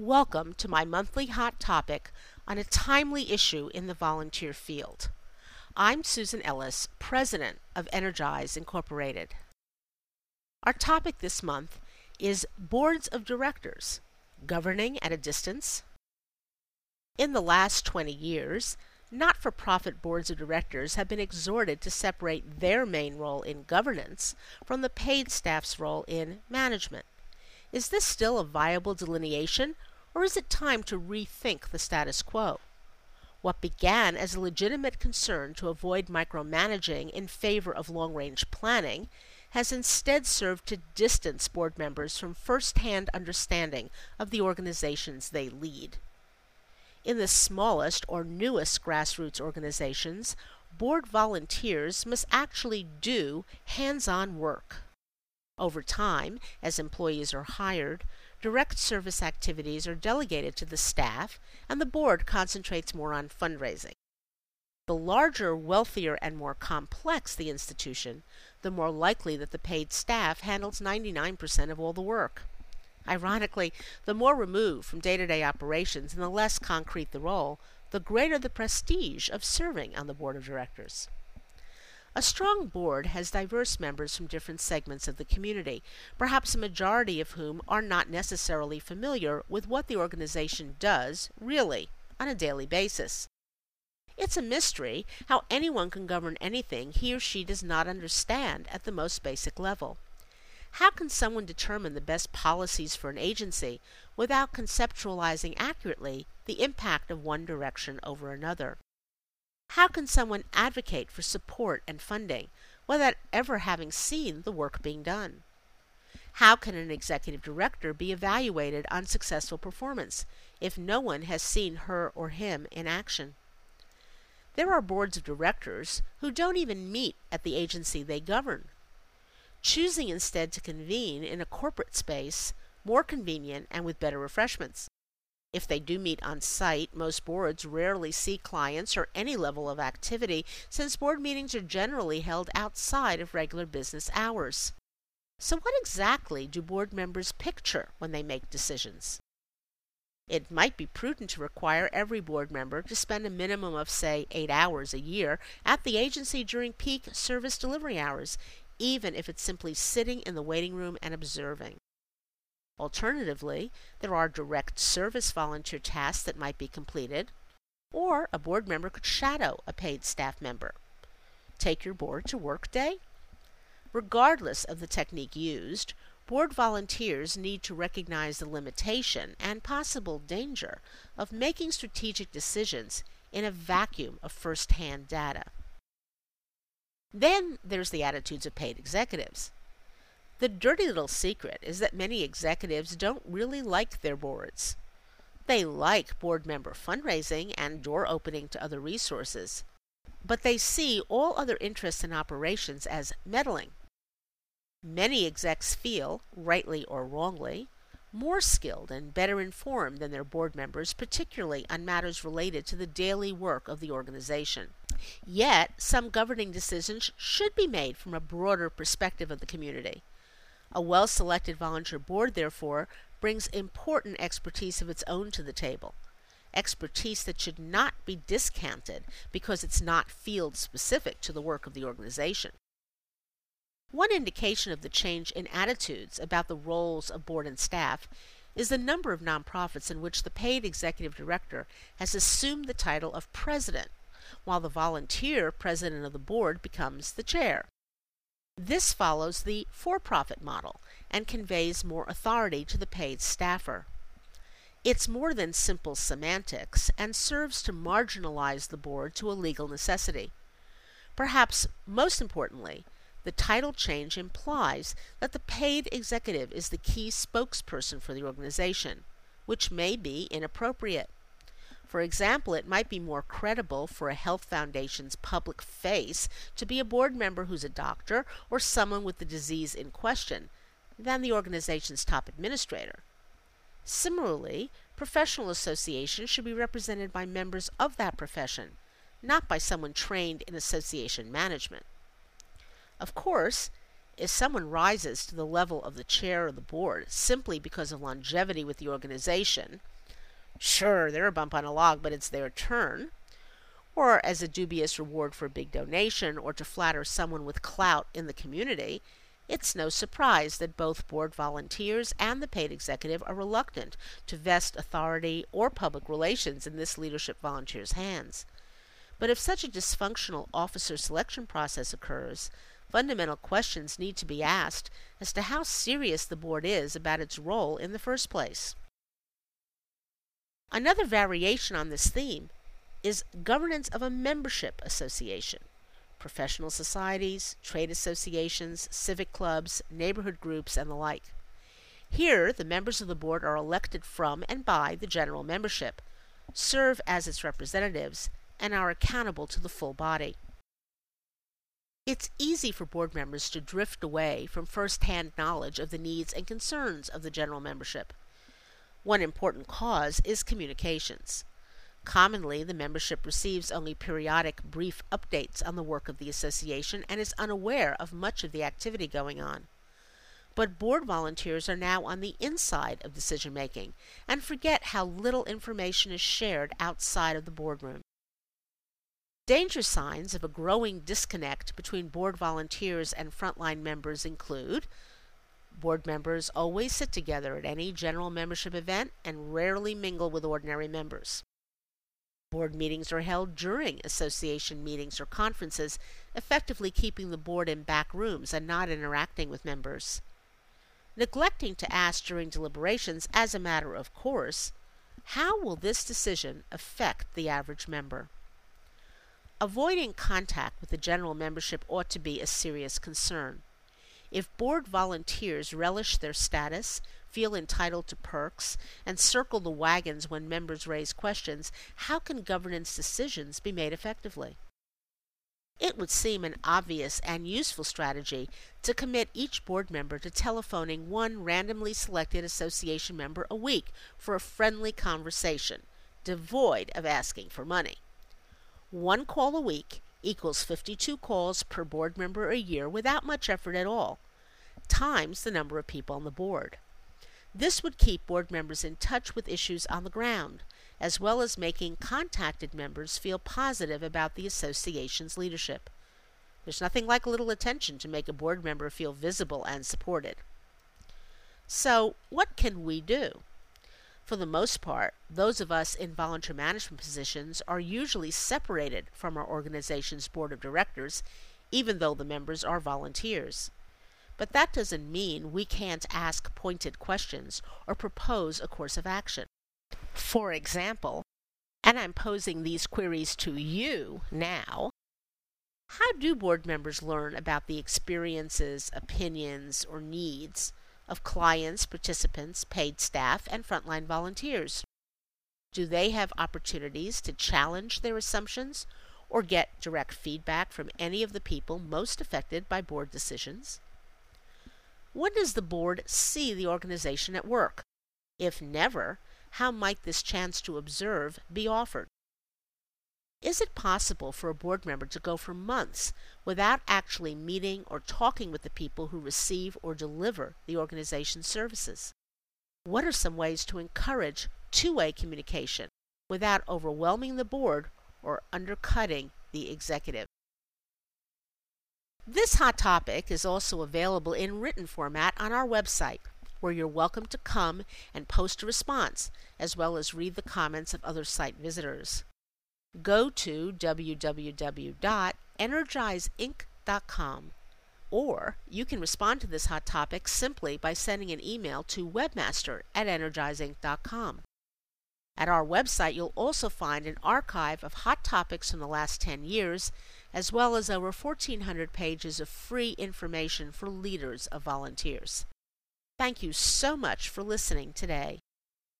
Welcome to my monthly hot topic on a timely issue in the volunteer field. I'm Susan Ellis, President of Energize Incorporated. Our topic this month is Boards of Directors Governing at a Distance. In the last 20 years, not for profit boards of directors have been exhorted to separate their main role in governance from the paid staff's role in management. Is this still a viable delineation, or is it time to rethink the status quo? What began as a legitimate concern to avoid micromanaging in favor of long range planning has instead served to distance board members from first hand understanding of the organizations they lead. In the smallest or newest grassroots organizations, board volunteers must actually do hands on work. Over time, as employees are hired, direct service activities are delegated to the staff, and the board concentrates more on fundraising. The larger, wealthier, and more complex the institution, the more likely that the paid staff handles 99% of all the work. Ironically, the more removed from day to day operations and the less concrete the role, the greater the prestige of serving on the board of directors. A strong board has diverse members from different segments of the community, perhaps a majority of whom are not necessarily familiar with what the organization does, really, on a daily basis. It's a mystery how anyone can govern anything he or she does not understand at the most basic level. How can someone determine the best policies for an agency without conceptualizing accurately the impact of one direction over another? How can someone advocate for support and funding without ever having seen the work being done? How can an executive director be evaluated on successful performance if no one has seen her or him in action? There are boards of directors who don't even meet at the agency they govern, choosing instead to convene in a corporate space more convenient and with better refreshments. If they do meet on site, most boards rarely see clients or any level of activity since board meetings are generally held outside of regular business hours. So, what exactly do board members picture when they make decisions? It might be prudent to require every board member to spend a minimum of, say, eight hours a year at the agency during peak service delivery hours, even if it's simply sitting in the waiting room and observing. Alternatively, there are direct service volunteer tasks that might be completed, or a board member could shadow a paid staff member. Take your board to work day? Regardless of the technique used, board volunteers need to recognize the limitation and possible danger of making strategic decisions in a vacuum of first hand data. Then there's the attitudes of paid executives. The dirty little secret is that many executives don't really like their boards. They like board member fundraising and door opening to other resources, but they see all other interests and operations as meddling. Many execs feel, rightly or wrongly, more skilled and better informed than their board members, particularly on matters related to the daily work of the organization. Yet, some governing decisions should be made from a broader perspective of the community. A well selected volunteer board, therefore, brings important expertise of its own to the table. Expertise that should not be discounted because it's not field specific to the work of the organization. One indication of the change in attitudes about the roles of board and staff is the number of nonprofits in which the paid executive director has assumed the title of president, while the volunteer president of the board becomes the chair. This follows the for profit model and conveys more authority to the paid staffer. It's more than simple semantics and serves to marginalize the board to a legal necessity. Perhaps most importantly, the title change implies that the paid executive is the key spokesperson for the organization, which may be inappropriate. For example, it might be more credible for a health foundation's public face to be a board member who's a doctor or someone with the disease in question than the organization's top administrator. Similarly, professional associations should be represented by members of that profession, not by someone trained in association management. Of course, if someone rises to the level of the chair of the board simply because of longevity with the organization, sure, they're a bump on a log, but it's their turn, or as a dubious reward for a big donation or to flatter someone with clout in the community, it's no surprise that both board volunteers and the paid executive are reluctant to vest authority or public relations in this leadership volunteer's hands. But if such a dysfunctional officer selection process occurs, fundamental questions need to be asked as to how serious the board is about its role in the first place. Another variation on this theme is governance of a membership association professional societies, trade associations, civic clubs, neighborhood groups, and the like. Here, the members of the board are elected from and by the general membership, serve as its representatives, and are accountable to the full body. It's easy for board members to drift away from first hand knowledge of the needs and concerns of the general membership. One important cause is communications. Commonly, the membership receives only periodic, brief updates on the work of the association and is unaware of much of the activity going on. But board volunteers are now on the inside of decision making and forget how little information is shared outside of the boardroom. Danger signs of a growing disconnect between board volunteers and frontline members include board members always sit together at any general membership event and rarely mingle with ordinary members. Board meetings are held during association meetings or conferences, effectively keeping the board in back rooms and not interacting with members. Neglecting to ask during deliberations, as a matter of course, how will this decision affect the average member? Avoiding contact with the general membership ought to be a serious concern. If board volunteers relish their status, feel entitled to perks, and circle the wagons when members raise questions, how can governance decisions be made effectively? It would seem an obvious and useful strategy to commit each board member to telephoning one randomly selected association member a week for a friendly conversation, devoid of asking for money. One call a week equals 52 calls per board member a year without much effort at all, times the number of people on the board. This would keep board members in touch with issues on the ground, as well as making contacted members feel positive about the association's leadership. There's nothing like a little attention to make a board member feel visible and supported. So, what can we do? For the most part, those of us in volunteer management positions are usually separated from our organization's board of directors, even though the members are volunteers. But that doesn't mean we can't ask pointed questions or propose a course of action. For example, and I'm posing these queries to you now, how do board members learn about the experiences, opinions, or needs of clients, participants, paid staff, and frontline volunteers? Do they have opportunities to challenge their assumptions or get direct feedback from any of the people most affected by board decisions? When does the board see the organization at work? If never, how might this chance to observe be offered? Is it possible for a board member to go for months without actually meeting or talking with the people who receive or deliver the organization's services? What are some ways to encourage two way communication without overwhelming the board or undercutting the executive? This hot topic is also available in written format on our website, where you're welcome to come and post a response, as well as read the comments of other site visitors. Go to www.energizeinc.com, or you can respond to this hot topic simply by sending an email to webmaster at energizeinc.com. At our website, you'll also find an archive of hot topics from the last 10 years as well as over 1,400 pages of free information for leaders of volunteers. Thank you so much for listening today.